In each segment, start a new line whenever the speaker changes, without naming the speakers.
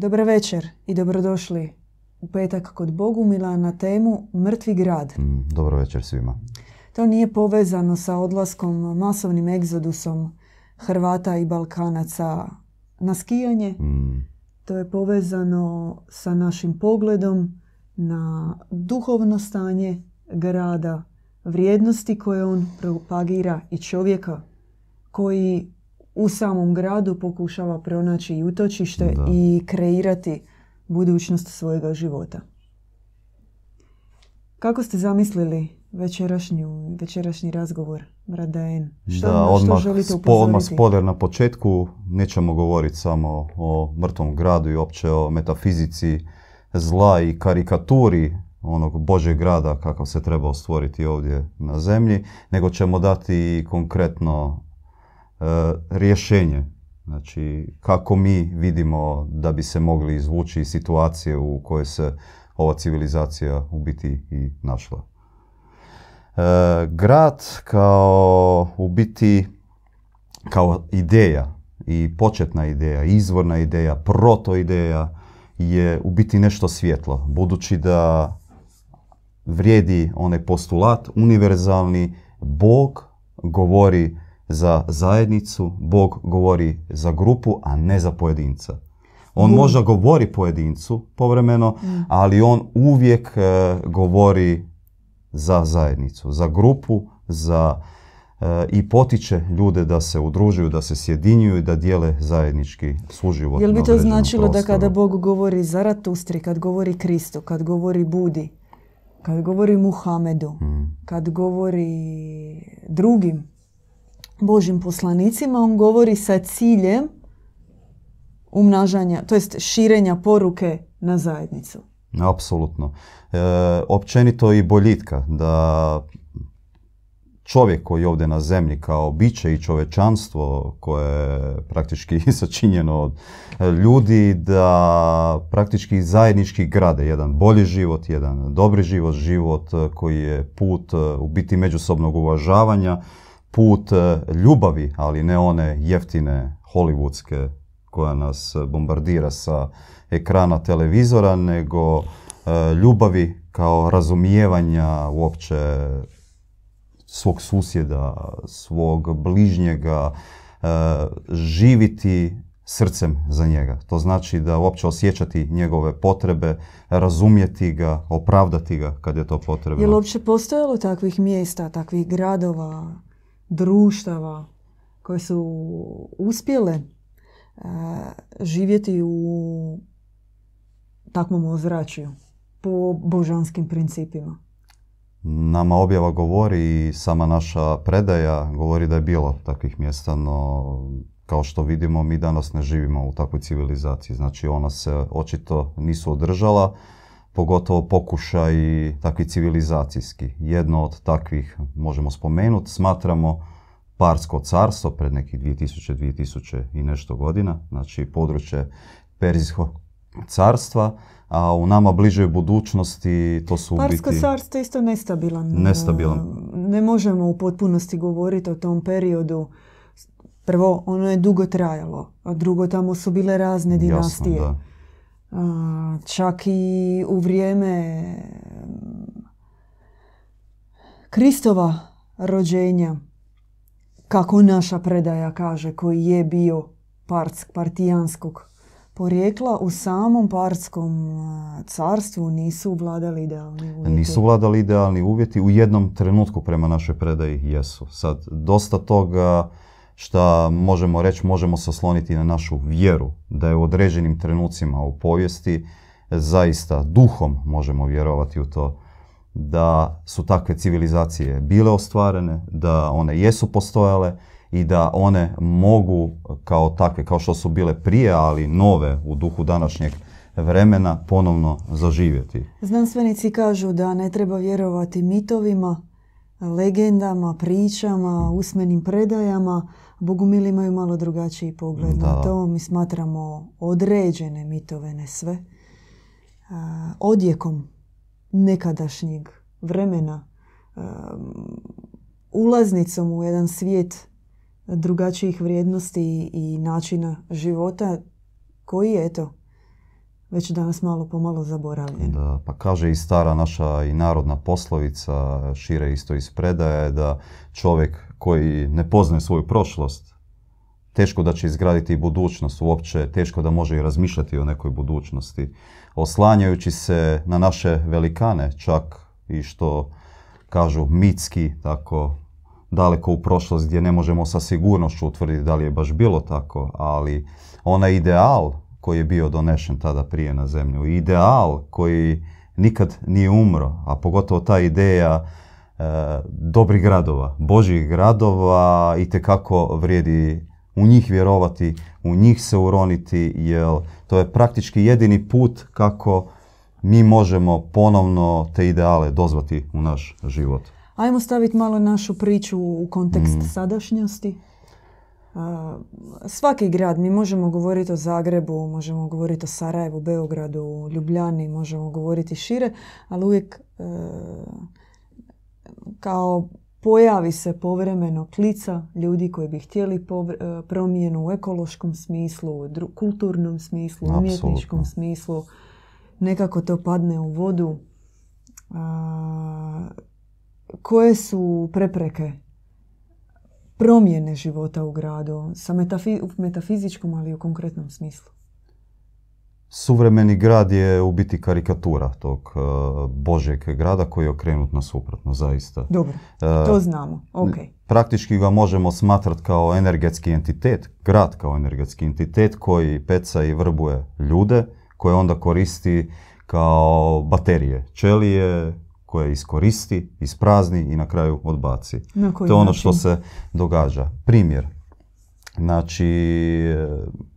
Dobar večer i dobrodošli u petak kod Bogumila na temu Mrtvi grad.
Mm, Dobro večer svima.
To nije povezano sa odlaskom, masovnim egzodusom Hrvata i Balkanaca na skijanje.
Mm,
To je povezano sa našim pogledom na duhovno stanje grada, vrijednosti koje on propagira i čovjeka koji u samom gradu pokušava pronaći i utočište
Da.
i kreirati budućnost svojega života. Kako ste zamislili večerašnju, večerašnji razgovor, brat Dajen? Što,
da,
što želite
spo, odmah spoiler na početku, nećemo govoriti samo o mrtvom gradu i opće o metafizici zla i karikaturi onog Božeg grada kakav se trebao stvoriti ovdje na zemlji, nego ćemo dati konkretno rješenje. Znači, kako mi vidimo da bi se mogli izvući iz situacije u kojoj se ova civilizacija u biti i našla. E, grad kao u biti kao ideja i početna ideja, izvorna ideja, protoideja je u biti nešto svjetlo, budući da vrijedi onaj postulat univerzalni, Bog govori za zajednicu, Bog govori za grupu, a ne za pojedinca. On
Mm.
možda govori pojedincu povremeno, ali on uvijek e, govori za zajednicu, za grupu, za e, i potiče ljude da se udružuju, da se sjedinjuju i da dijele zajednički suživot.
Jel bi to značilo da kada Bog govori Zaratustri, kad govori Kristu, kad govori Budi, kad govori Muhamedu,
Mm.
kad govori drugim Božim poslanicima, on govori sa ciljem umnažanja, to jest širenja poruke na zajednicu.
Apsolutno. E, općenito i boljitka da čovjek koji je ovdje na zemlji kao biće i čovečanstvo koje je praktički sačinjeno od ljudi da praktički zajednički grade jedan bolji život, jedan dobri život, život koji je put e, u biti međusobnog uvažavanja, put e, ljubavi, ali ne one jeftine hollywoodske koja nas bombardira sa ekrana televizora, nego e, ljubavi kao razumijevanja uopće svog susjeda, svog bližnjega, e, živiti srcem za njega. To znači da uopće osjećati njegove potrebe, razumjeti ga, opravdati ga kad je to potrebno.
Je li uopće postojalo takvih mjesta, takvih gradova, društava koje su uspjele e, živjeti u takvom ozračju po božanskim principima?
Nama objava govori i sama naša predaja govori da je bilo takvih mjesta, no kao što vidimo mi danas ne živimo u takvoj civilizaciji. Znači ona se očito nisu održala, pogotovo pokušaj takvi civilizacijski. Jedno od takvih možemo spomenuti, smatramo Parsko carstvo pred nekih 2000, 2000 i nešto godina, znači područje Perzijskog carstva, a u nama bližoj budućnosti to su
Parsko
biti...
carstvo je isto nestabilan.
Nestabilan.
e, Ne možemo u potpunosti govoriti o tom periodu. Prvo, ono je dugo trajalo, a drugo, tamo su bile razne dinastije.
Jasno, da.
Čak i u vrijeme mm, Kristova rođenja, kako naša predaja kaže, koji je bio parc, partijanskog porijekla, u samom parskom carstvu nisu vladali idealni uvjeti.
Nisu vladali idealni uvjeti, u jednom trenutku prema našoj predaji jesu. Sad, dosta toga što možemo reći, možemo se osloniti na našu vjeru, da je u određenim trenucima u povijesti zaista duhom možemo vjerovati u to da su takve civilizacije bile ostvarene, da one jesu postojale i da one mogu kao takve, kao što su bile prije, ali nove u duhu današnjeg vremena, ponovno zaživjeti.
Znanstvenici kažu da ne treba vjerovati mitovima, legendama, pričama, usmenim predajama. Bogumili imaju malo drugačiji pogled na
Da.
to. Mi smatramo određene mitove, ne sve, odjekom nekadašnjeg vremena, ulaznicom u jedan svijet drugačijih vrijednosti i načina života koji, eto, već danas malo pomalo zaboravljen.
Da, pa kaže i stara naša i narodna poslovica, šire isto iz predaje, da čovjek koji ne poznaje svoju prošlost, teško da će izgraditi budućnost uopće, teško da može i razmišljati o nekoj budućnosti. Oslanjajući se na naše velikane, čak i što kažu mitski, tako daleko u prošlost gdje ne možemo sa sigurnošću utvrditi da li je baš bilo tako, ali onaj ideal koji je bio donešen tada prije na zemlju, ideal koji nikad nije umro, a pogotovo ta ideja e, dobrih gradova, božjih gradova i kako vrijedi u njih vjerovati, u njih se uroniti, jer to je praktički jedini put kako mi možemo ponovno te ideale dozvati u naš život.
Ajmo staviti malo našu priču u kontekst mm. sadašnjosti. Svaki grad, mi možemo govoriti o Zagrebu, možemo govoriti o Sarajevu, Beogradu, Ljubljani, možemo govoriti šire, ali uvijek e, kao pojavi se povremeno klica ljudi koji bi htjeli e, promjenu u ekološkom smislu, kulturnom smislu, umjetničkom smislu. Nekako to padne u vodu. koje su prepreke promjene života u gradu sa metafi- u metafizičkom, ali i u konkretnom smislu?
Suvremeni grad je u biti karikatura tog uh, Božeg grada koji je okrenut na suprotno, zaista.
Dobro, e, to znamo. Okay.
Praktički ga možemo smatrati kao energetski entitet, grad kao energetski entitet koji peca i vrbuje ljude, koje onda koristi kao baterije, čelije, koje iskoristi, isprazni i na kraju odbaci.
Na
to je ono što se događa. Primjer. Znači,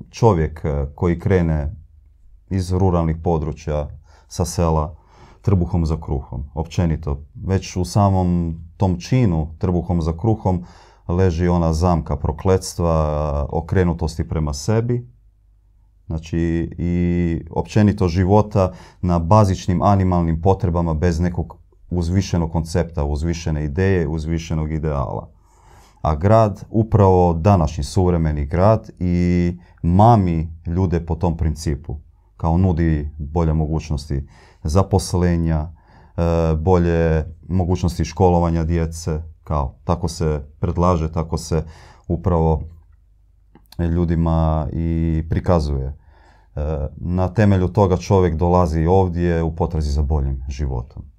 čovjek koji krene iz ruralnih područja, sa sela, trbuhom za kruhom. Općenito, već u samom tom činu trbuhom za kruhom leži ona zamka prokletstva, okrenutosti prema sebi, znači i općenito života na bazičnim animalnim potrebama bez nekog uzvišenog koncepta, uzvišene ideje, uzvišenog ideala. A grad, upravo današnji suvremeni grad i mami ljude po tom principu kao nudi bolje mogućnosti zaposlenja, e, bolje mogućnosti školovanja djece, kao tako se predlaže, tako se upravo ljudima i prikazuje. E, na temelju toga čovjek dolazi ovdje u potrazi za boljim životom.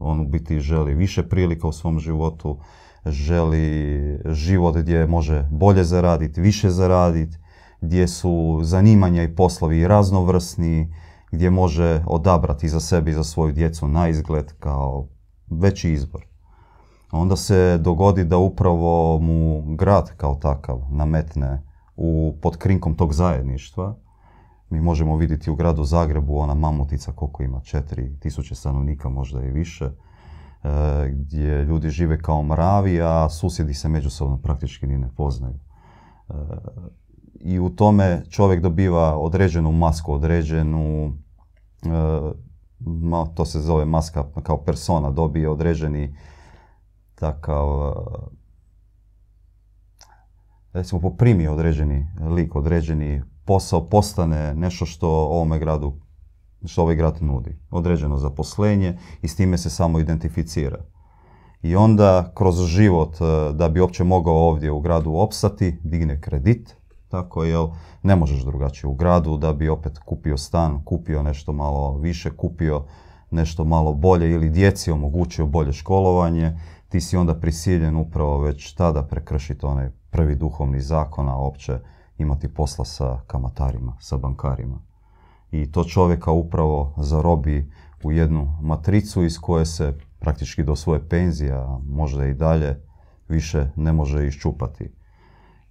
On u biti želi više prilika u svom životu, želi život gdje može bolje zaraditi, više zaraditi, gdje su zanimanja i poslovi raznovrsni, gdje može odabrati za sebe i za svoju djecu na izgled kao veći izbor. Onda se dogodi da upravo mu grad kao takav nametne u, pod krinkom tog zajedništva. Mi možemo vidjeti u gradu Zagrebu ona mamutica koliko ima, tisuće stanovnika, možda i više, e, gdje ljudi žive kao mravi, a susjedi se međusobno praktički ni ne poznaju. E, i u tome čovjek dobiva određenu masku, određenu, e, to se zove maska kao persona, dobije određeni takav, recimo poprimi određeni lik, određeni posao, postane nešto što ovome gradu, što ovaj grad nudi. Određeno zaposlenje i s time se samo identificira. I onda kroz život, e, da bi uopće mogao ovdje u gradu opstati, digne kredit, tako jel ne možeš drugačije u gradu da bi opet kupio stan, kupio nešto malo više, kupio nešto malo bolje ili djeci omogućio bolje školovanje, ti si onda prisiljen upravo već tada prekršiti onaj prvi duhovni zakon, a opće imati posla sa kamatarima, sa bankarima. I to čovjeka upravo zarobi u jednu matricu iz koje se praktički do svoje penzije, a možda i dalje, više ne može iščupati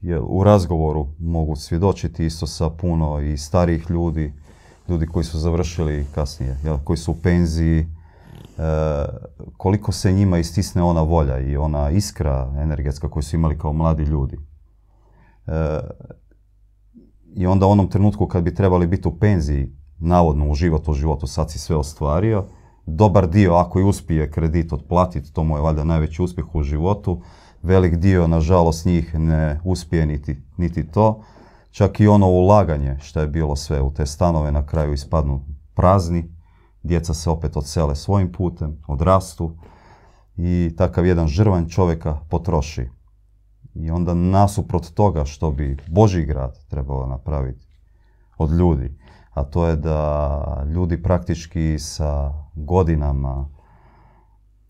jer u razgovoru mogu svjedočiti isto sa puno i starijih ljudi, ljudi koji su završili kasnije, koji su u penziji, e, koliko se njima istisne ona volja i ona iskra energetska koju su imali kao mladi ljudi. E, I onda u onom trenutku kad bi trebali biti u penziji, navodno u životu, u životu sad si sve ostvario, dobar dio ako i uspije kredit otplatiti, to mu je valjda najveći uspjeh u životu, velik dio, nažalost, njih ne uspije niti, niti to. Čak i ono ulaganje što je bilo sve u te stanove na kraju ispadnu prazni, djeca se opet odsele svojim putem, odrastu i takav jedan žrvanj čovjeka potroši. I onda nasuprot toga što bi Boži grad trebao napraviti od ljudi, a to je da ljudi praktički sa godinama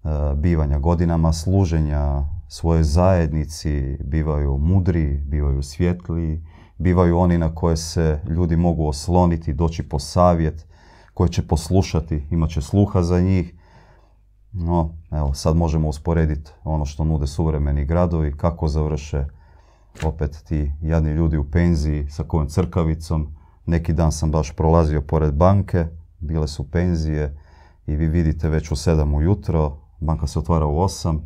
e, bivanja, godinama služenja svojoj zajednici bivaju mudri, bivaju svjetli, bivaju oni na koje se ljudi mogu osloniti, doći po savjet, koje će poslušati, imat će sluha za njih. No, evo, sad možemo usporediti ono što nude suvremeni gradovi, kako završe opet ti jadni ljudi u penziji sa kojom crkavicom. Neki dan sam baš prolazio pored banke, bile su penzije i vi vidite već u sedam ujutro, banka se otvara u osam,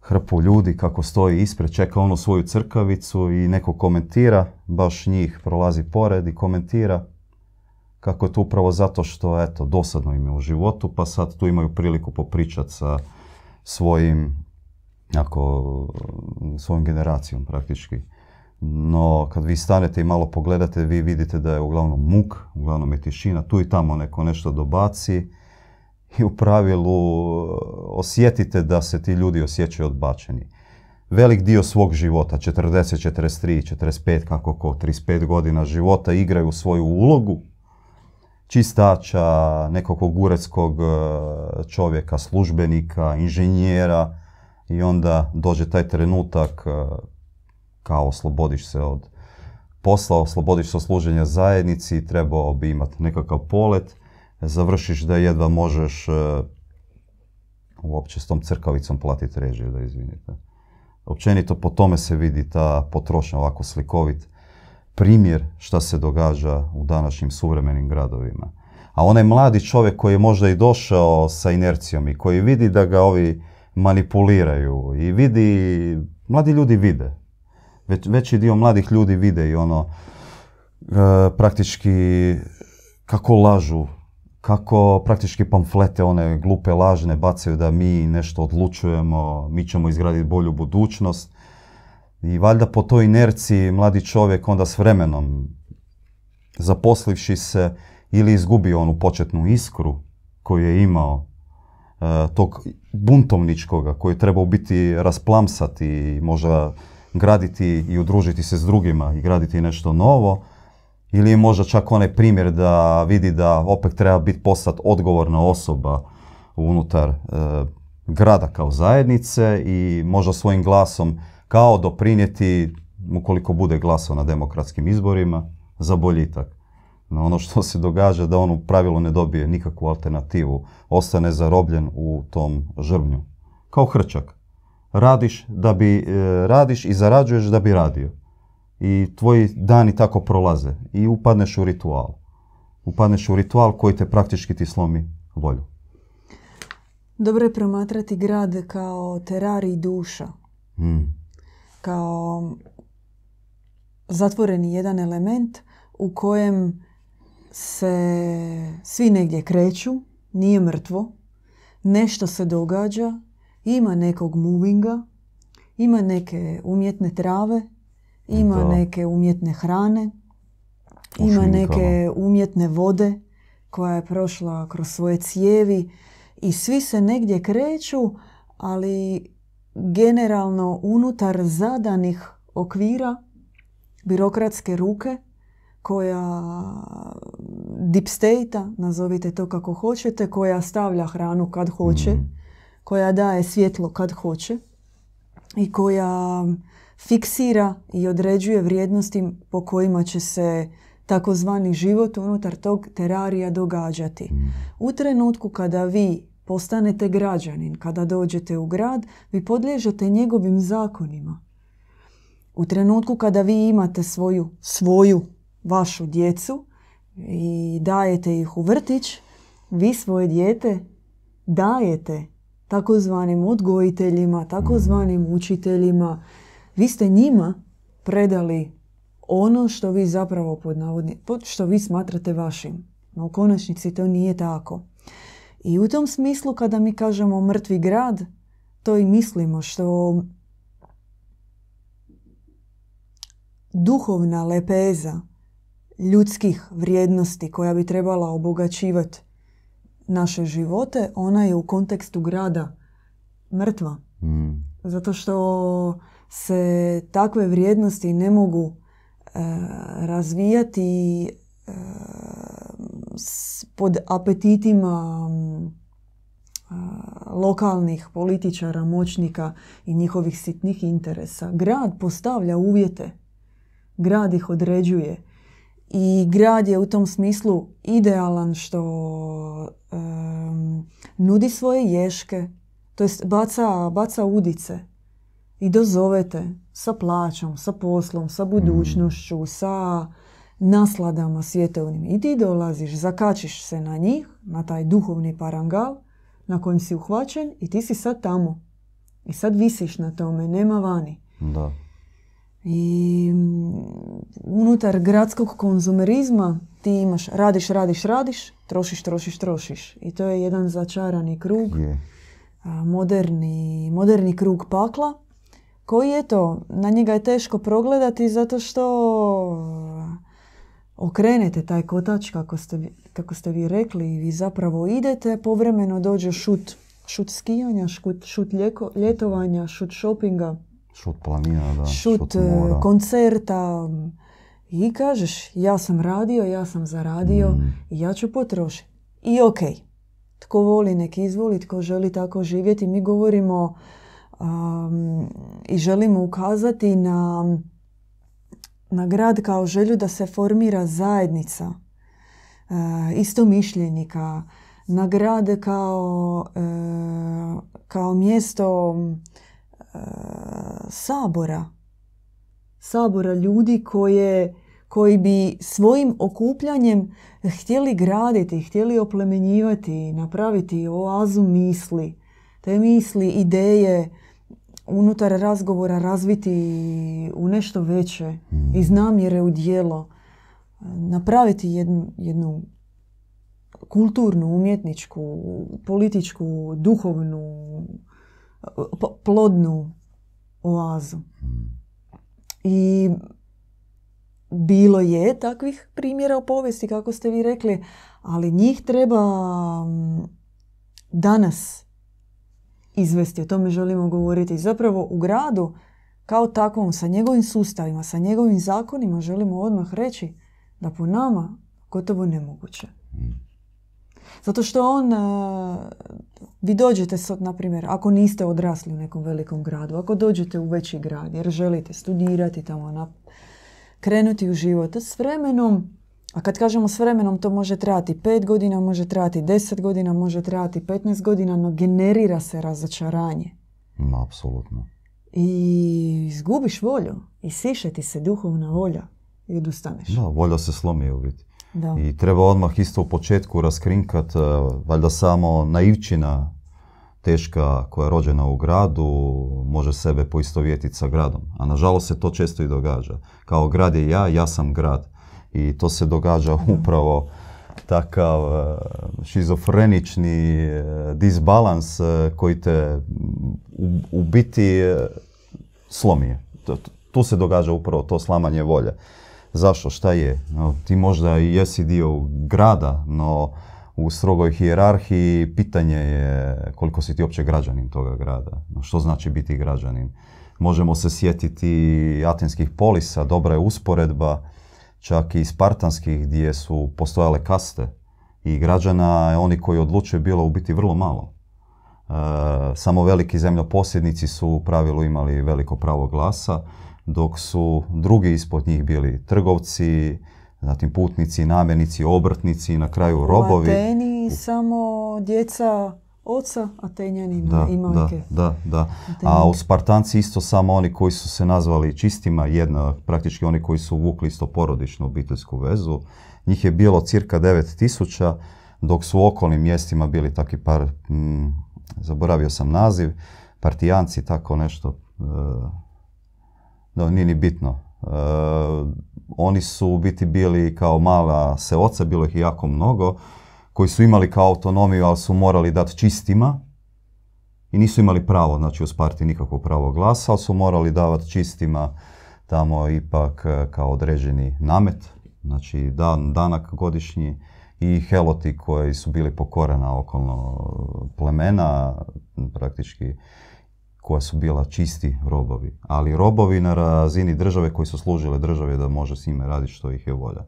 hrpu ljudi kako stoji ispred, čeka ono svoju crkavicu i neko komentira, baš njih prolazi pored i komentira kako je to upravo zato što, eto, dosadno im je u životu, pa sad tu imaju priliku popričati sa svojim, ako, svojom generacijom praktički. No, kad vi stanete i malo pogledate, vi vidite da je uglavnom muk, uglavnom je tišina, tu i tamo neko nešto dobaci i u pravilu osjetite da se ti ljudi osjećaju odbačeni. Velik dio svog života, 40, 43, 45, kako ko, 35 godina života igraju svoju ulogu čistača, nekog uredskog e, čovjeka, službenika, inženjera i onda dođe taj trenutak e, kao oslobodiš se od posla, oslobodiš se od služenja zajednici, trebao bi imati nekakav polet, završiš da jedva možeš e, uopće s tom crkavicom platiti režiju, da izvinite. Općenito po tome se vidi ta potrošnja ovako slikovit primjer šta se događa u današnjim suvremenim gradovima. A onaj mladi čovjek koji je možda i došao sa inercijom i koji vidi da ga ovi manipuliraju i vidi, mladi ljudi vide. Već, veći dio mladih ljudi vide i ono e, praktički kako lažu, kako praktički pamflete, one glupe lažne bacaju da mi nešto odlučujemo, mi ćemo izgraditi bolju budućnost. I valjda po toj inerciji mladi čovjek onda s vremenom, zaposlivši se, ili izgubio onu početnu iskru koju je imao, e, tog buntovničkoga koji je trebao biti rasplamsati i možda graditi i udružiti se s drugima i graditi nešto novo, ili je možda čak onaj primjer da vidi da opet treba biti postat odgovorna osoba unutar e, grada kao zajednice i možda svojim glasom kao doprinijeti, ukoliko bude glasao na demokratskim izborima, za boljitak. No ono što se događa da on u pravilu ne dobije nikakvu alternativu, ostane zarobljen u tom žrvnju. Kao hrčak. Radiš, da bi, e, radiš i zarađuješ da bi radio i tvoji dani tako prolaze i upadneš u ritual. Upadneš u ritual koji te praktički ti slomi volju.
Dobro je promatrati grad kao terari duša. Hmm. Kao zatvoreni jedan element u kojem se svi negdje kreću, nije mrtvo, nešto se događa, ima nekog movinga, ima neke umjetne trave, ima neke umjetne hrane, ima neke umjetne vode koja je prošla kroz svoje cijevi i svi se negdje kreću, ali generalno unutar zadanih okvira birokratske ruke koja deep state nazovite to kako hoćete, koja stavlja hranu kad hoće, mm. koja daje svjetlo kad hoće i koja fiksira i određuje vrijednosti po kojima će se takozvani život unutar tog terarija događati. Mm. U trenutku kada vi postanete građanin, kada dođete u grad, vi podliježete njegovim zakonima. U trenutku kada vi imate svoju, svoju, vašu djecu i dajete ih u vrtić, vi svoje dijete dajete takozvanim odgojiteljima, takozvanim učiteljima, vi ste njima predali ono što vi zapravo pod navodni, što vi smatrate vašim. No u konačnici to nije tako. I u tom smislu kada mi kažemo mrtvi grad, to i mislimo što duhovna lepeza ljudskih vrijednosti koja bi trebala obogaćivati naše živote, ona je u kontekstu grada mrtva.
Mm.
Zato što se takve vrijednosti ne mogu e, razvijati e, pod apetitima lokalnih političara, moćnika i njihovih sitnih interesa. Grad postavlja uvjete. Grad ih određuje. I grad je u tom smislu idealan što nudi svoje ješke, to jest baca, baca udice i dozovete sa plaćom, sa poslom, sa budućnošću, sa nasladama svjetovnim. I ti dolaziš, zakačiš se na njih, na taj duhovni parangal na kojem si uhvaćen i ti si sad tamo. I sad visiš na tome, nema vani.
Da.
I mm, unutar gradskog konzumerizma ti imaš, radiš, radiš, radiš, trošiš, trošiš, trošiš. I to je jedan začarani krug,
Je.
moderni, moderni krug pakla, koji je to, na njega je teško progledati zato što okrenete taj kotač kako ste, kako ste vi rekli i vi zapravo idete, povremeno dođe šut, šut skijanja, šut, šut ljeko- ljetovanja, šut shoppinga,
Šut planina, da.
šut, e,
mora.
koncerta i kažeš ja sam radio, ja sam zaradio
Mm.
i ja ću potrošiti. I ok, tko voli nek izvoli, tko želi tako živjeti. Mi govorimo um, i želimo ukazati na, na grad kao želju da se formira zajednica uh, istomišljenika, na grad kao, uh, kao mjesto uh, sabora. Sabora ljudi koje, koji bi svojim okupljanjem htjeli graditi, htjeli oplemenjivati, napraviti oazu misli. Te misli, ideje unutar razgovora razviti u nešto veće, iz namjere u dijelo. Napraviti jednu, jednu kulturnu, umjetničku, političku, duhovnu, p- plodnu oazu. I bilo je takvih primjera u povijesti, kako ste vi rekli, ali njih treba mm, danas izvesti. O tome želimo govoriti. Zapravo u gradu kao takvom, sa njegovim sustavima, sa njegovim zakonima, želimo odmah reći da po nama gotovo nemoguće. Zato što on, e, vi dođete na primjer, ako niste odrasli u nekom velikom gradu, ako dođete u veći grad jer želite studirati tamo, na, krenuti u život, s vremenom, a kad kažemo s vremenom, to može trajati 5 godina, može trajati 10 godina, može trajati 15 godina, no generira se razočaranje.
Ma, apsolutno.
I izgubiš volju, i siše ti se duhovna volja i odustaneš.
Da, volja se slomi u biti.
Da.
I treba odmah isto u početku raskrinkat, e, valjda samo naivčina teška koja je rođena u gradu može sebe poistovjetiti sa gradom. A nažalost se to često i događa. Kao grad je ja, ja sam grad. I to se događa upravo takav e, šizofrenični e, disbalans e, koji te u, u biti slomi. Tu se događa upravo to slamanje volje. Zašto? Šta je? No, ti možda i jesi dio grada, no u strogoj hijerarhiji pitanje je koliko si ti uopće građanin toga grada. No, što znači biti građanin? Možemo se sjetiti atenskih polisa, dobra je usporedba, čak i spartanskih gdje su postojale kaste i građana, oni koji odlučuju bilo u biti vrlo malo. E, samo veliki zemljoposjednici su u pravilu imali veliko pravo glasa, dok su drugi ispod njih bili trgovci, zatim putnici, namjenici, obrtnici i na kraju
U
robovi.
Ateni samo djeca oca Atenjanina
Da,
i
da,
majke.
da, da. A u Spartanci isto samo oni koji su se nazvali čistima, jedna, praktički oni koji su vukli isto porodičnu obiteljsku vezu. Njih je bilo cirka 9000, dok su u okolnim mjestima bili takvi par, mm, zaboravio sam naziv, partijanci, tako nešto. e, no, nije ni bitno. E, oni su u biti bili kao mala seoca, bilo ih jako mnogo, koji su imali kao autonomiju, ali su morali dati čistima, i nisu imali pravo, znači u Sparti nikakvo pravo glasa, ali su morali davati čistima tamo ipak e, kao određeni namet Znači dan, danak godišnji i heloti koji su bili pokorena okolno plemena, praktički koja su bila čisti robovi. Ali robovi na razini države koji su služile države da može s njime raditi što ih je volja.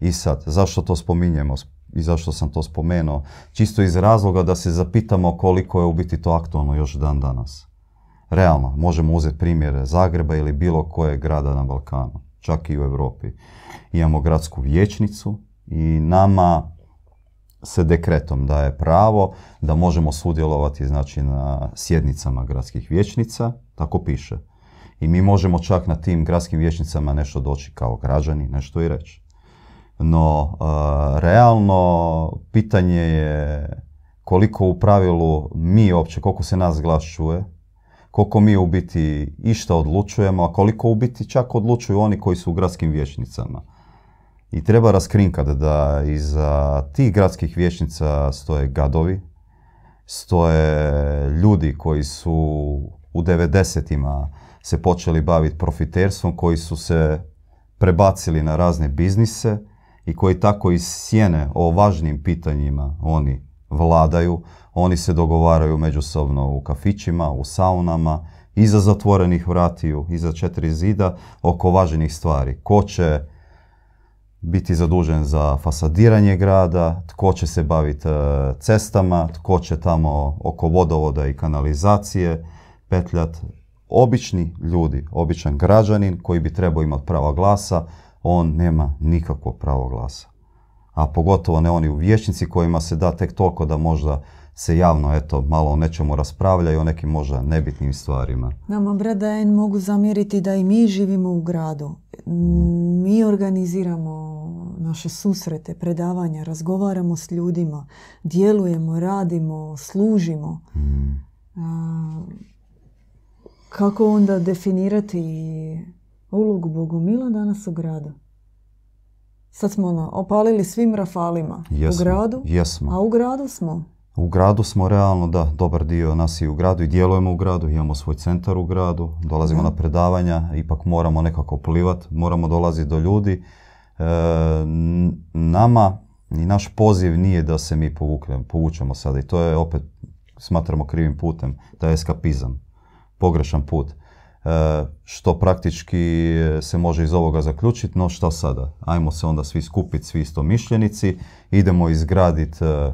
I sad, zašto to spominjemo i zašto sam to spomenuo? Čisto iz razloga da se zapitamo koliko je u biti to aktualno još dan danas. Realno, možemo uzeti primjere Zagreba ili bilo koje grada na Balkanu, čak i u Europi. Imamo gradsku vijećnicu i nama se dekretom daje pravo da možemo sudjelovati znači, na sjednicama gradskih vijećnica, tako piše. I mi možemo čak na tim gradskim vijećnicama nešto doći kao građani, nešto i reći. No, realno pitanje je koliko u pravilu mi uopće, koliko se nas glas čuje, koliko mi u biti išta odlučujemo, a koliko u biti čak odlučuju oni koji su u gradskim vijećnicama. I treba raskrinkati da iza tih gradskih vijećnica stoje gadovi, stoje ljudi koji su u 90-ima se počeli baviti profiterstvom, koji su se prebacili na razne biznise i koji tako iz sjene o važnim pitanjima oni vladaju, oni se dogovaraju međusobno u kafićima, u saunama, iza zatvorenih vratiju, iza četiri zida oko važnih stvari. Ko će biti zadužen za fasadiranje grada, tko će se baviti e, cestama, tko će tamo oko vodovoda i kanalizacije petljat. Obični ljudi, običan građanin koji bi trebao imati pravo glasa, on nema nikakvo pravo glasa. A pogotovo ne oni u vijećnici kojima se da tek toliko da možda se javno eto malo o nečemu raspravljaju, o nekim možda nebitnim stvarima.
Nama Bradajen mogu zamjeriti da i mi živimo u gradu. Mi organiziramo naše susrete, predavanja, razgovaramo s ljudima, djelujemo, radimo, služimo. kako onda definirati ulogu Bogumila danas u gradu? Sad smo ono, opalili svim rafalima u gradu,
jesmo.
a u gradu smo.
U gradu smo realno, da, dobar dio nas je u gradu i djelujemo u gradu, imamo svoj centar u gradu, dolazimo na predavanja, ipak moramo nekako plivat, moramo dolaziti do ljudi. E, nama i naš poziv nije da se mi povučemo sada i to je opet, smatramo krivim putem, da je eskapizam, pogrešan put. E, što praktički se može iz ovoga zaključiti, no što sada? Ajmo se onda svi skupiti, svi isto mišljenici, idemo izgraditi e,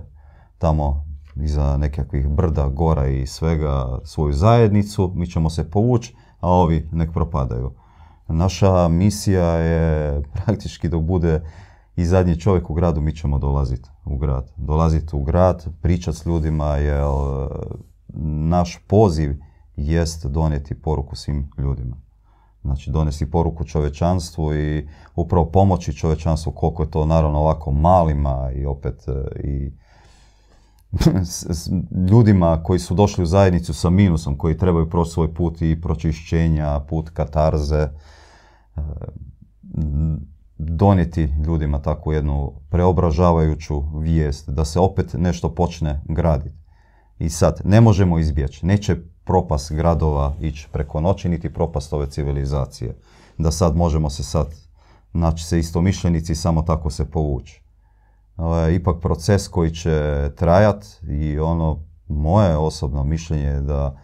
tamo iza nekakvih brda, gora i svega svoju zajednicu, mi ćemo se povući, a ovi nek propadaju. Naša misija je praktički dok bude i zadnji čovjek u gradu, mi ćemo dolaziti u grad. Dolaziti u grad, pričati s ljudima, jer e, naš poziv jest donijeti poruku svim ljudima. Znači donesti poruku čovečanstvu i upravo pomoći čovečanstvu koliko je to naravno ovako malima i opet e, i ljudima koji su došli u zajednicu sa minusom, koji trebaju proći svoj put i pročišćenja, put katarze, e, donijeti ljudima takvu jednu preobražavajuću vijest, da se opet nešto počne graditi. I sad, ne možemo izbjeći, neće propast gradova ići preko noći, niti propast ove civilizacije. Da sad možemo se sad naći se istomišljenici i samo tako se povući. Je ipak proces koji će trajat i ono moje osobno mišljenje je da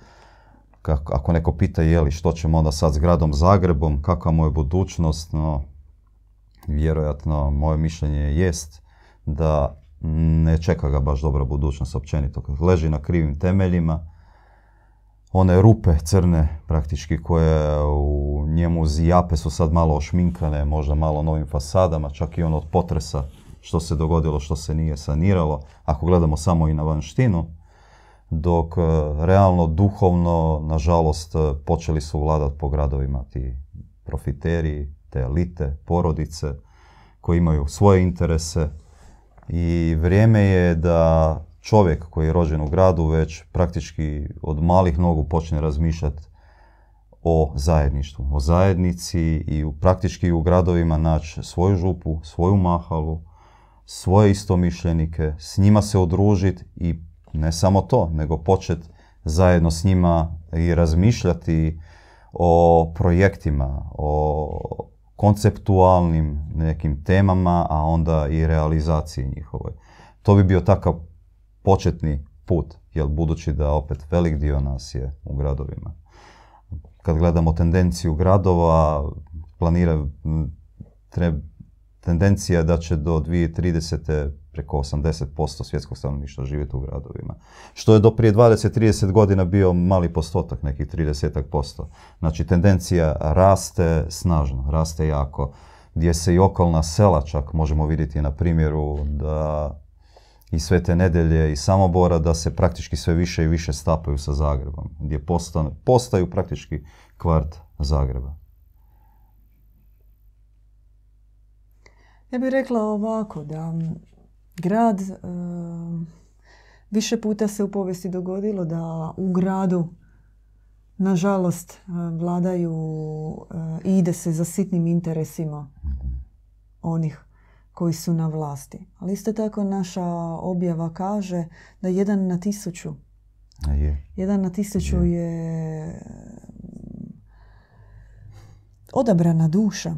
ako neko pita je li što ćemo onda sad s gradom Zagrebom, kakva mu je budućnost, no vjerojatno moje mišljenje jest da ne čeka ga baš dobra budućnost općenito. Leži na krivim temeljima, one rupe crne praktički koje u njemu zijape su sad malo ošminkane, možda malo novim fasadama, čak i ono od potresa što se dogodilo, što se nije saniralo, ako gledamo samo i na vanštinu, dok e, realno, duhovno, nažalost, e, počeli su vladati po gradovima ti profiteri, te elite, porodice, koji imaju svoje interese. I vrijeme je da čovjek koji je rođen u gradu već praktički od malih nogu počne razmišljati o zajedništvu, o zajednici i praktički u gradovima naći svoju župu, svoju mahalu, svoje istomišljenike, s njima se odružiti i ne samo to, nego početi zajedno s njima i razmišljati o projektima, o konceptualnim nekim temama, a onda i realizaciji njihovoj. To bi bio takav početni put, jer budući da opet velik dio nas je u gradovima. Kad gledamo tendenciju gradova, planira tendencija da će do 2030 preko 80% svjetskog stanovništva živjeti u gradovima. Što je do prije 20-30 godina bio mali postotak, nekih 30%. Znači tendencija raste snažno, raste jako. Gdje se i okolna sela čak možemo vidjeti na primjeru da i sve te nedelje i Samobora da se praktički sve više i više stapaju sa Zagrebom. Gdje postaju praktički kvart Zagreba.
Ja bih rekla ovako da grad, e, više puta se u povijesti dogodilo da u gradu nažalost e, vladaju i e, ide se za sitnim interesima onih koji su na vlasti. Ali isto tako naša objava kaže da jedan na tisuću je. Jedan na tisuću je, je odabrana duša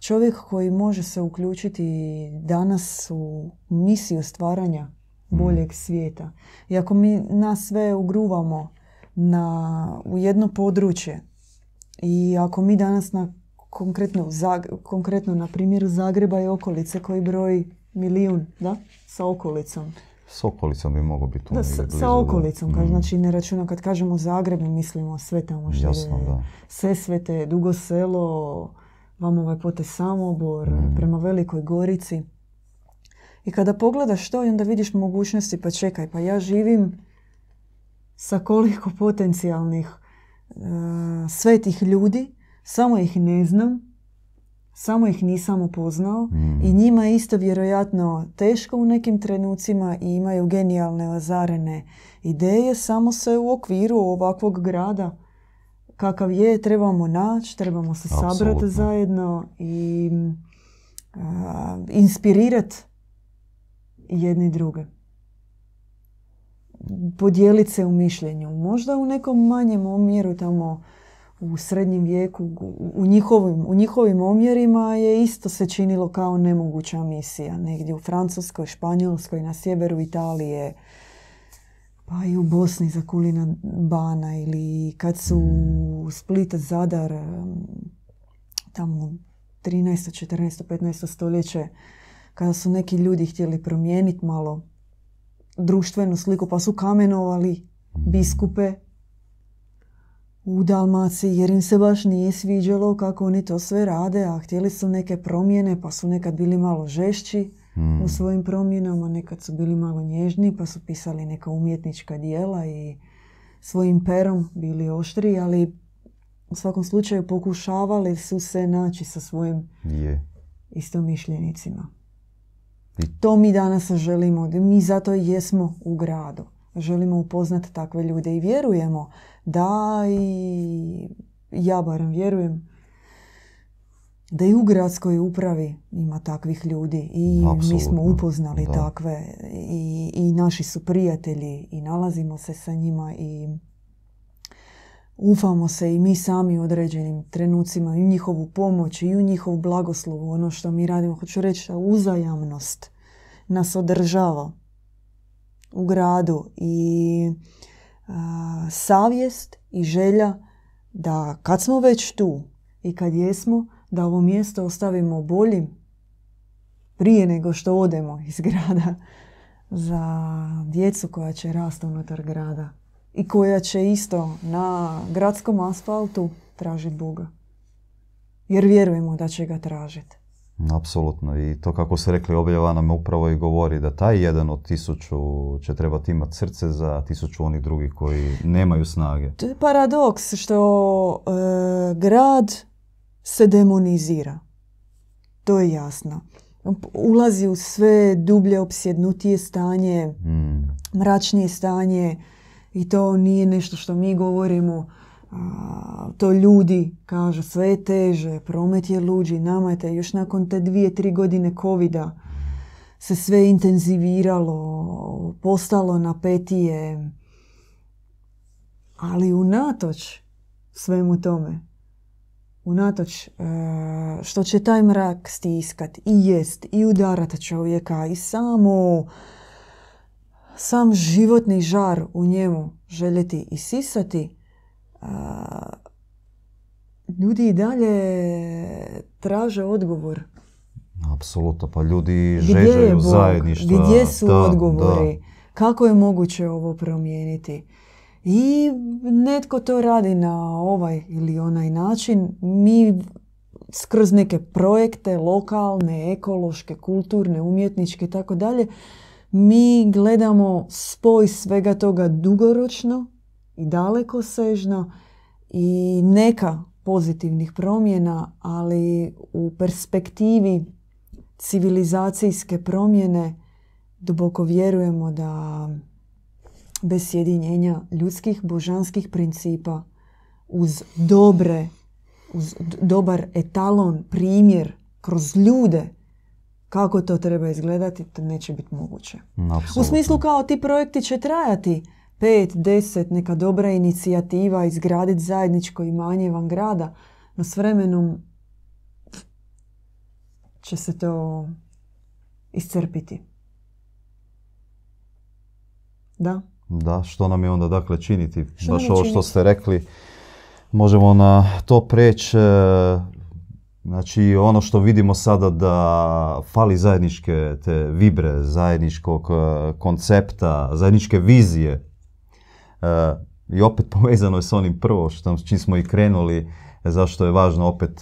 čovjek koji može se uključiti danas u misiju stvaranja boljeg svijeta. I ako mi nas sve ugruvamo na, u jedno područje i ako mi danas na konkretno, konkretno na primjer Zagreba i okolice koji broji milijun, da, sa okolicom.
S okolicom bi moglo biti
da, sa, sa okolicom, mm. znači ne računam kad kažemo Zagreb, mislimo sve tamo što Jasno, je da. Sesvete, Dugo selo, vam ovaj potez Samobor, mm. prema Velikoj Gorici. I kada pogledaš to i onda vidiš mogućnosti, pa čekaj, pa ja živim sa koliko potencijalnih uh, svetih ljudi, samo ih ne znam, samo ih nisam upoznao mm. i njima je isto vjerojatno teško u nekim trenucima i imaju genijalne ozarene ideje, samo se u okviru ovakvog grada kakav je, trebamo naći, trebamo se sabrati zajedno i uh, inspirirati jedni druge. Podijeliti se u mišljenju. Možda u nekom manjem omjeru tamo u srednjem vijeku, u njihovim, u njihovim omjerima je isto se činilo kao nemoguća misija. Negdje u Francuskoj, Španjolskoj, na sjeveru Italije, pa i u Bosni za Kulina Bana ili kad su Split, Zadar, tamo 13. 14. 15. stoljeće, kada su neki ljudi htjeli promijeniti malo društvenu sliku, pa su kamenovali biskupe u Dalmaciji, jer im se baš nije sviđalo kako oni to sve rade, a htjeli su neke promjene, pa su nekad bili malo žešći u hmm. svojim promjenama, nekad su bili malo nježni, pa su pisali neka umjetnička dijela i svojim perom bili oštri, ali u svakom slučaju pokušavali su se naći sa svojim je. istomišljenicima. I... To mi danas želimo. Mi zato jesmo u gradu. Želimo upoznati takve ljude i vjerujemo da i ja barem vjerujem da i u gradskoj upravi ima takvih ljudi. I mi smo upoznali takve. I, i naši su prijatelji i nalazimo se sa njima i ufamo se i mi sami u određenim trenucima i u njihovu pomoć i u njihovu blagoslovu, ono što mi radimo. Hoću reći, uzajamnost nas održava u gradu i savjest i želja da kad smo već tu i kad jesmo, da ovo mjesto ostavimo boljim prije nego što odemo iz grada za djecu koja će rasti unutar grada i koja će isto na gradskom asfaltu tražiti Boga. Jer vjerujemo da će ga tražiti.
Apsolutno. I to kako ste rekli, objava nam upravo i govori da taj jedan od tisuću će trebati imati srce za tisuću onih drugih koji nemaju snage.
To je paradoks što e, grad se demonizira. To je jasno. Ulazi u sve dublje opsjednutije stanje, mm. mračnije stanje i to nije nešto što mi govorimo. To ljudi kažu sve je teže, promet je luđi, nama je još nakon te dvije, tri godine covida se sve intenziviralo, postalo napetije. Ali unatoč svemu tome, unatoč e, što će taj mrak stiskat i jest i udarat čovjeka i samo sam životni žar u njemu željeti isisati, ljudi i dalje traže odgovor.
Apsolutno, pa ljudi žeđaju zajedništva.
Gdje su odgovori? Kako je moguće ovo promijeniti? I netko to radi na ovaj ili onaj način. Mi skroz neke projekte, lokalne, ekološke, kulturne, umjetničke i tako dalje, mi gledamo spoj svega toga dugoročno i daleko sežno i neka pozitivnih promjena, ali u perspektivi civilizacijske promjene duboko vjerujemo da bez sjedinjenja ljudskih božanskih principa uz dobre, uz dobar etalon, primjer, kroz ljude, kako to treba izgledati, to neće biti moguće. U smislu kao ti projekti će trajati pet, deset, neka dobra inicijativa, izgraditi zajedničko imanje van grada, no s vremenom će se to iscrpiti. Da?
Da, što nam je onda dakle činiti? Baš ovo što ste rekli, možemo na to preći. E, znači ono što vidimo sada da fali zajedničke te vibre, zajedničkog e, koncepta, zajedničke vizije. E, I opet povezano je s onim prvo što čim smo i krenuli, zašto je važno opet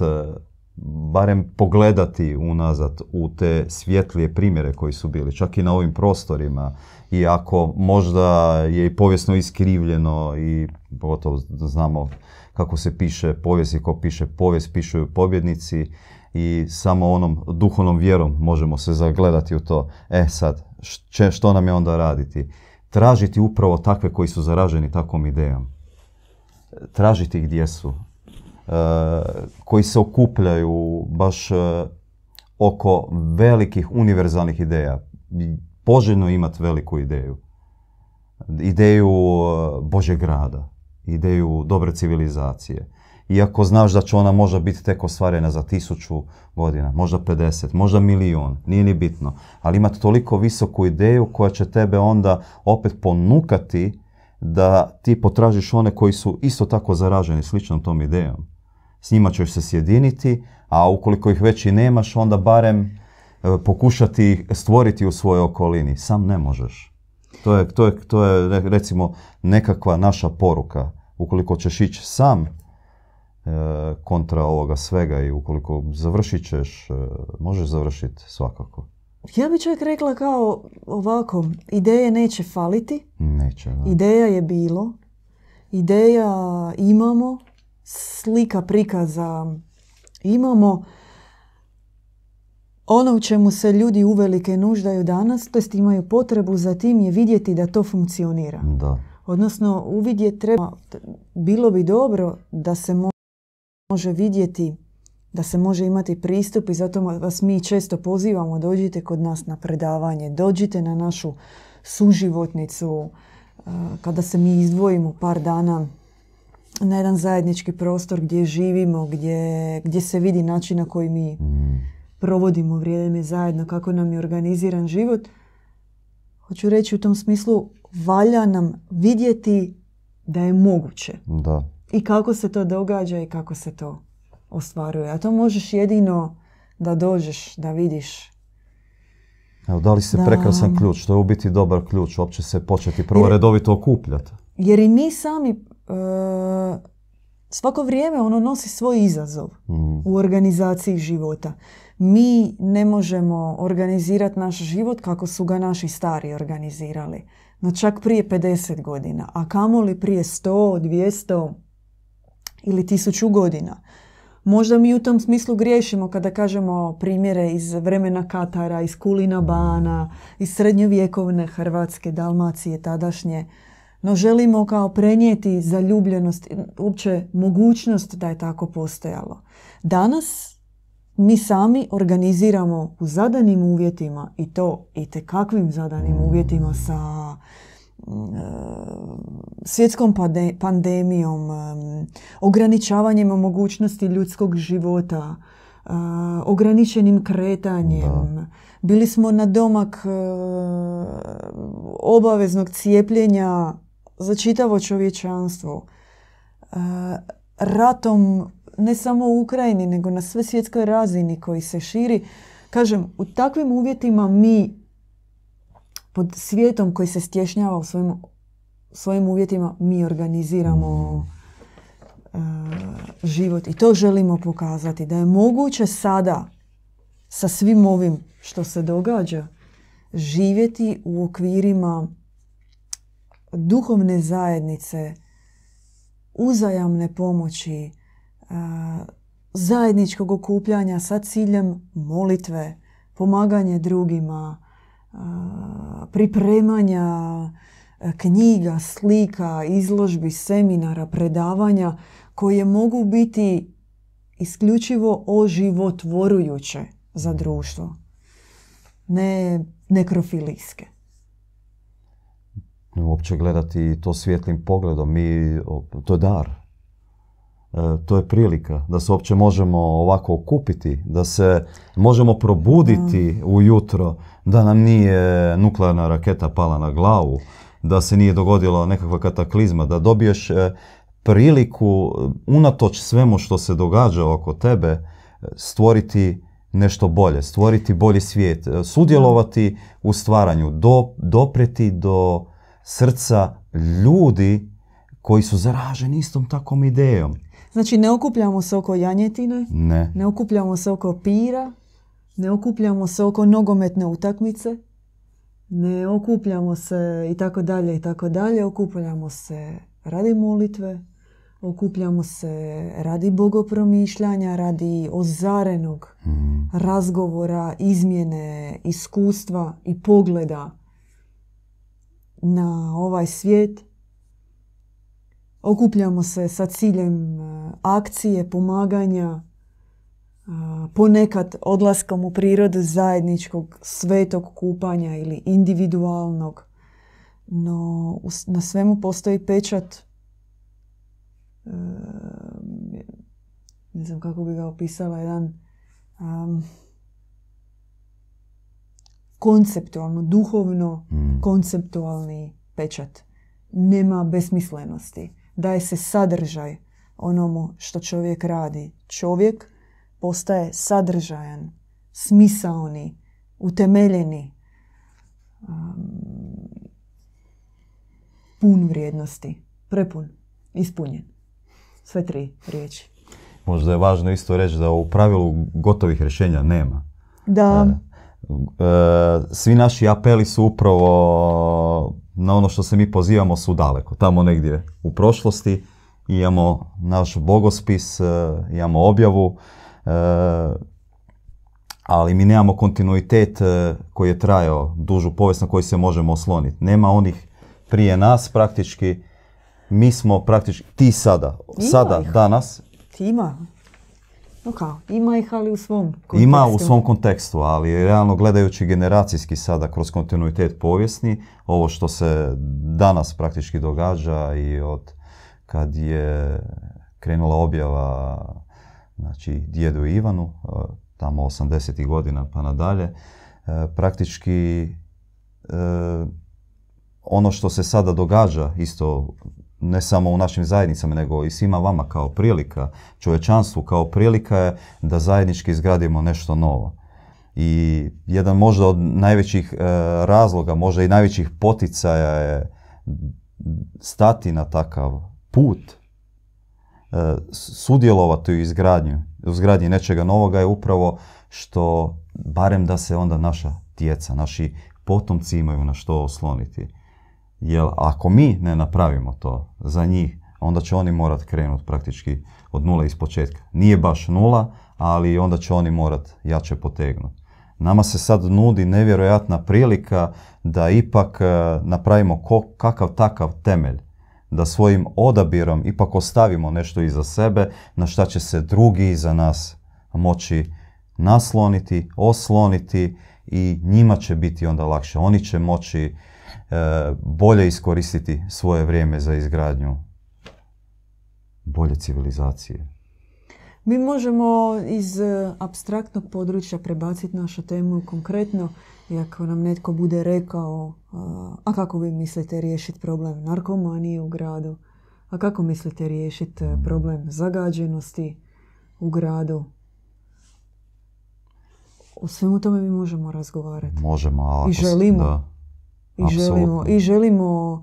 barem pogledati unazad u te svjetlije primjere koji su bili, čak i na ovim prostorima, i ako možda je i povijesno iskrivljeno i pogotovo znamo kako se piše povijest i ko piše povijest, pišu pobjednici i samo onom duhovnom vjerom možemo se zagledati u to. E sad, što nam je onda raditi? Tražiti upravo takve koji su zaraženi takvom idejom. Tražiti gdje su. E, koji se okupljaju baš e, oko velikih univerzalnih ideja poželjno imati veliku ideju. Ideju e, Božeg grada, ideju dobre civilizacije. Iako znaš da će ona možda biti tek ostvarena za tisuću godina, možda 50, možda milion, nije ni bitno. Ali imati toliko visoku ideju koja će tebe onda opet ponukati da ti potražiš one koji su isto tako zaraženi sličnom tom idejom. S njima ćeš se sjediniti, a ukoliko ih već i nemaš, onda barem E, pokušati stvoriti u svojoj okolini. Sam ne možeš. To je, to je, to je recimo nekakva naša poruka. Ukoliko ćeš ići sam kontra ovoga svega i ukoliko završit ćeš, e, možeš završiti svakako.
Ja bi čovjek rekla kao ovako, ideje neće faliti.
Neće, da.
Ideja je bilo. Ideja imamo. Slika prikaza imamo. Ono u čemu se ljudi uvelike nuždaju danas, to jest imaju potrebu za tim je vidjeti da to funkcionira.
Da.
Odnosno, uvidjet treba, bilo bi dobro da se može vidjeti, da se može imati pristup i zato vas mi često pozivamo, dođite kod nas na predavanje, dođite na našu suživotnicu, eh, kada se mi izdvojimo par dana na jedan zajednički prostor gdje živimo, gdje, gdje se vidi način na koji mi mm provodimo vrijeme zajedno, kako nam je organiziran život. Hoću reći u tom smislu, valja nam vidjeti da je moguće.
Da.
I kako se to događa i kako se to ostvaruje. A to možeš jedino da dođeš, da vidiš.
Evo, dali ste prekrasan ključ. To je u biti dobar ključ. Uopće se početi prvo redovito okupljati.
Jer i mi sami... E, svako vrijeme ono nosi svoj izazov mm. u organizaciji života mi ne možemo organizirati naš život kako su ga naši stari organizirali. No čak prije 50 godina, a kamoli prije 100, 200 ili 1000 godina. Možda mi u tom smislu griješimo kada kažemo primjere iz vremena Katara, iz Kulina Bana, iz srednjovjekovne Hrvatske, Dalmacije tadašnje. No želimo kao prenijeti zaljubljenost, uopće mogućnost da je tako postojalo. Danas mi sami organiziramo u zadanim uvjetima i to i te kakvim zadanim uvjetima sa svjetskom pandemijom, ograničavanjem mogućnosti ljudskog života, ograničenim kretanjem. Bili smo na domak obaveznog cijepljenja za čitavo čovječanstvo. Ratom ne samo u Ukrajini, nego na sve svjetskoj razini koji se širi. Kažem, u takvim uvjetima mi pod svijetom koji se stješnjava u svojim, svojim uvjetima mi organiziramo e, život i to želimo pokazati da je moguće sada sa svim ovim što se događa živjeti u okvirima duhovne zajednice uzajamne pomoći e, zajedničkog okupljanja sa ciljem molitve pomaganje drugima pripremanja e, knjiga, slika, izložbi, seminara, predavanja koje mogu biti isključivo oživotvorujuće za društvo. Ne nekrofilijske.
Uopće gledati to svjetlim pogledom, mi, to je dar. E, to je prilika da se uopće možemo ovako okupiti, da se možemo probuditi ujutro, da nam nije nuklearna raketa pala na glavu, da se nije dogodila nekakva kataklizma, da dobiješ e, priliku unatoč svemu što se događa oko tebe stvoriti nešto bolje, stvoriti bolji svijet, e, sudjelovati u stvaranju, do, dopreti do srca ljudi koji su zaraženi istom takvom idejom.
Znači ne okupljamo se oko janjetine,
ne,
ne okupljamo se oko pira, ne okupljamo se oko nogometne utakmice, ne okupljamo se i tako dalje i tako dalje, okupljamo se radi molitve, okupljamo se radi bogopromišljanja, radi ozarenog mm. razgovora, izmjene, iskustva i pogleda na ovaj svijet. Okupljamo se sa ciljem e, akcije, pomaganja, ponekad odlaskom u prirodu zajedničkog svetog kupanja ili individualnog. No, na svemu postoji pečat e, ne znam kako bi ga opisala, jedan konceptualno, duhovno mm. konceptualni pečat. Nema besmislenosti. Daje se sadržaj onomu što čovjek radi. Čovjek postaje sadržajan, smisaoni, utemeljeni, um, pun vrijednosti, prepun, ispunjen. Sve tri riječi.
Možda je važno isto reći da u pravilu gotovih rješenja nema.
Da.
E, e, svi naši apeli su upravo na ono što se mi pozivamo su daleko, tamo negdje u prošlosti. Imamo naš bogospis, e, imamo objavu, E, ali mi nemamo kontinuitet e, koji je trajao dužu povijest na koji se možemo osloniti. Nema onih prije nas praktički, mi smo praktički, ti sada, sada, danas.
Ti ima. No kao, ima ih ali u svom kontekstu.
Ima u svom kontekstu, ali realno gledajući generacijski sada kroz kontinuitet povijesni, ovo što se danas praktički događa i od kad je krenula objava znači djedu Ivanu, e, tamo 80. godina pa nadalje, e, praktički e, ono što se sada događa isto ne samo u našim zajednicama, nego i svima vama kao prilika, čovječanstvu kao prilika je da zajednički izgradimo nešto novo. I jedan možda od najvećih razloga, možda i najvećih poticaja je stati na takav put E, sudjelovati u izgradnji, u izgradnji nečega novoga je upravo što barem da se onda naša djeca, naši potomci imaju na što osloniti. Jer ako mi ne napravimo to za njih, onda će oni morat krenuti praktički od nula iz početka. Nije baš nula, ali onda će oni morat jače potegnuti. Nama se sad nudi nevjerojatna prilika da ipak e, napravimo kakav takav temelj da svojim odabirom ipak ostavimo nešto iza sebe na šta će se drugi iza nas moći nasloniti, osloniti i njima će biti onda lakše. Oni će moći bolje iskoristiti svoje vrijeme za izgradnju bolje civilizacije.
Mi možemo iz e, abstraktnog područja prebaciti našu temu konkretno i ako nam netko bude rekao a kako vi mislite riješiti problem narkomanije u gradu, a kako mislite riješiti e, problem zagađenosti u gradu, o svemu tome mi možemo razgovarati.
Možemo, ali
I želimo. I želimo, I želimo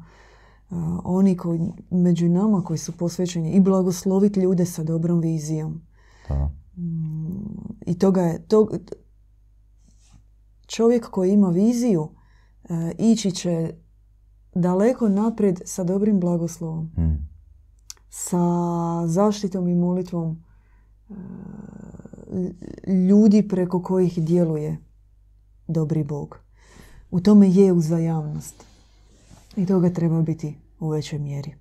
oni koji, među nama koji su posvećeni i blagosloviti ljude sa dobrom vizijom. Da. Mm, I toga je, to, čovjek koji ima viziju e, ići će daleko naprijed sa dobrim blagoslovom. Mm. Sa zaštitom i molitvom e, ljudi preko kojih djeluje dobri Bog. U tome je uzajamnost. I toga treba biti u većoj mjeri.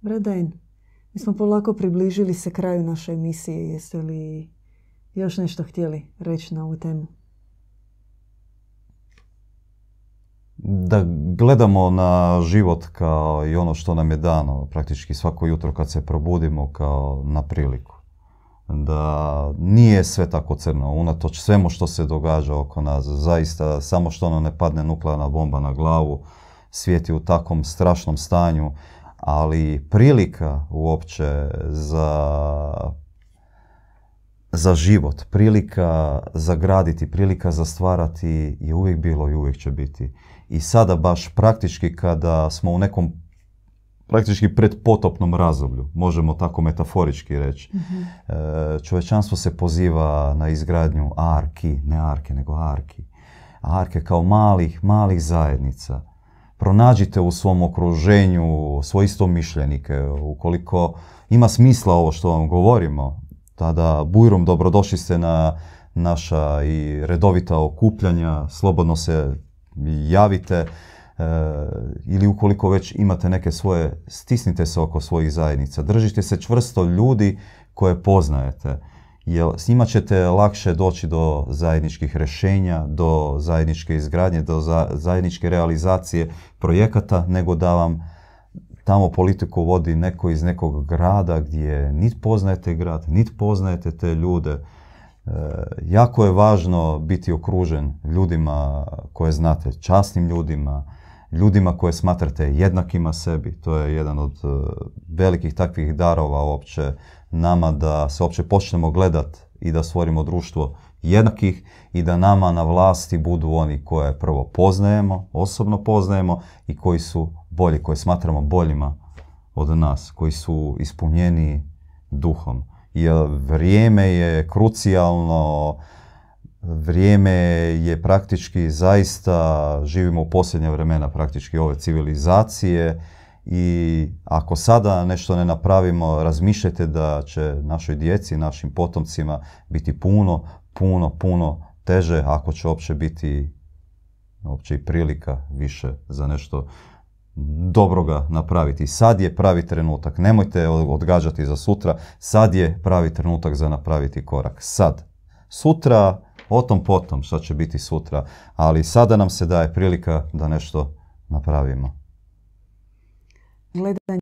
Bradajn, mi smo polako približili se kraju naše emisije. Jeste li još nešto htjeli reći na ovu temu?
Da gledamo na život kao i ono što nam je dano praktički svako jutro kad se probudimo kao na priliku. Da nije sve tako crno, unatoč svemu što se događa oko nas. Zaista, samo što nam ne padne nuklearna bomba na glavu, svijet je u takvom strašnom stanju ali prilika uopće za, za život, prilika za graditi, prilika za stvarati je uvijek bilo i uvijek će biti. I sada baš praktički kada smo u nekom praktički predpotopnom razdoblju, možemo tako metaforički reći. mm Čovečanstvo se poziva na izgradnju arki, ne arke, nego arki. Arke kao malih, malih zajednica pronađite u svom okruženju svoje mišljenike. Ukoliko ima smisla ovo što vam govorimo, tada bujrom dobrodošli ste na naša i redovita okupljanja, slobodno se javite e, ili ukoliko već imate neke svoje, stisnite se oko svojih zajednica, držite se čvrsto ljudi koje poznajete jer s njima ćete lakše doći do zajedničkih rješenja, do zajedničke izgradnje, do zajedničke realizacije projekata, nego da vam tamo politiku vodi neko iz nekog grada gdje nit poznajete grad, nit poznajete te ljude. E, jako je važno biti okružen ljudima koje znate, časnim ljudima, ljudima koje smatrate jednakima sebi. To je jedan od e, velikih takvih darova uopće nama da se uopće počnemo gledat i da stvorimo društvo jednakih i da nama na vlasti budu oni koje prvo poznajemo, osobno poznajemo i koji su bolji, koje smatramo boljima od nas, koji su ispunjeni duhom. Jer vrijeme je krucijalno, vrijeme je praktički zaista, živimo u posljednje vremena praktički ove civilizacije, i ako sada nešto ne napravimo, razmišljajte da će našoj djeci, našim potomcima biti puno, puno, puno teže ako će uopće biti uopće i prilika više za nešto dobroga napraviti. Sad je pravi trenutak. Nemojte odgađati za sutra. Sad je pravi trenutak za napraviti korak. Sad. Sutra, o tom potom što će biti sutra. Ali sada nam se daje prilika da nešto napravimo